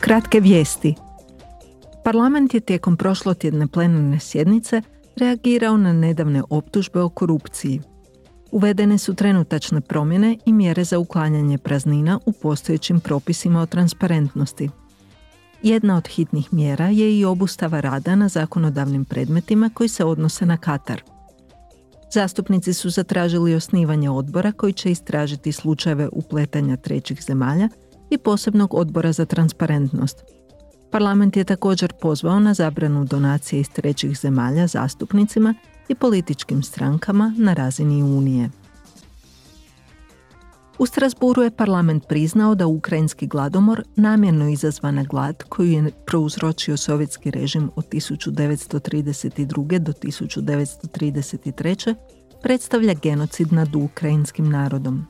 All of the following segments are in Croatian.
Kratke vijesti. Parlament je tijekom prošlotjedne plenarne sjednice reagirao na nedavne optužbe o korupciji. Uvedene su trenutačne promjene i mjere za uklanjanje praznina u postojećim propisima o transparentnosti. Jedna od hitnih mjera je i obustava rada na zakonodavnim predmetima koji se odnose na Katar. Zastupnici su zatražili osnivanje odbora koji će istražiti slučajeve upletanja trećih zemalja i posebnog odbora za transparentnost. Parlament je također pozvao na zabranu donacije iz trećih zemalja zastupnicima i političkim strankama na razini Unije. U Strasburu je parlament priznao da ukrajinski gladomor, namjerno izazvana glad koju je prouzročio sovjetski režim od 1932. do 1933. predstavlja genocid nad ukrajinskim narodom.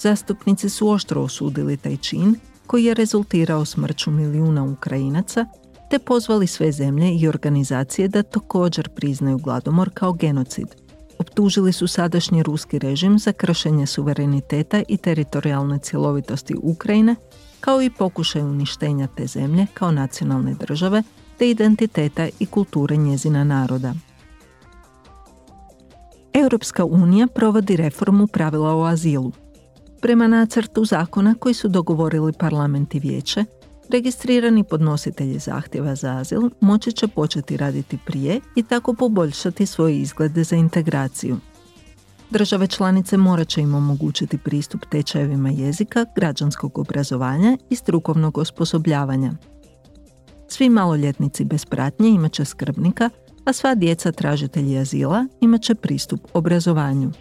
Zastupnici su oštro osudili taj čin koji je rezultirao smrću milijuna Ukrajinaca te pozvali sve zemlje i organizacije da također priznaju gladomor kao genocid. Optužili su sadašnji ruski režim za kršenje suvereniteta i teritorijalne cjelovitosti Ukrajine, kao i pokušaj uništenja te zemlje kao nacionalne države te identiteta i kulture njezina naroda. Europska unija provodi reformu pravila o azilu. Prema nacrtu zakona koji su dogovorili parlament i vijeće, registrirani podnositelji zahtjeva za azil moći će početi raditi prije i tako poboljšati svoje izglede za integraciju. Države članice morat će im omogućiti pristup tečajevima jezika, građanskog obrazovanja i strukovnog osposobljavanja. Svi maloljetnici bez pratnje imat će skrbnika, a sva djeca tražitelji azila imat će pristup obrazovanju.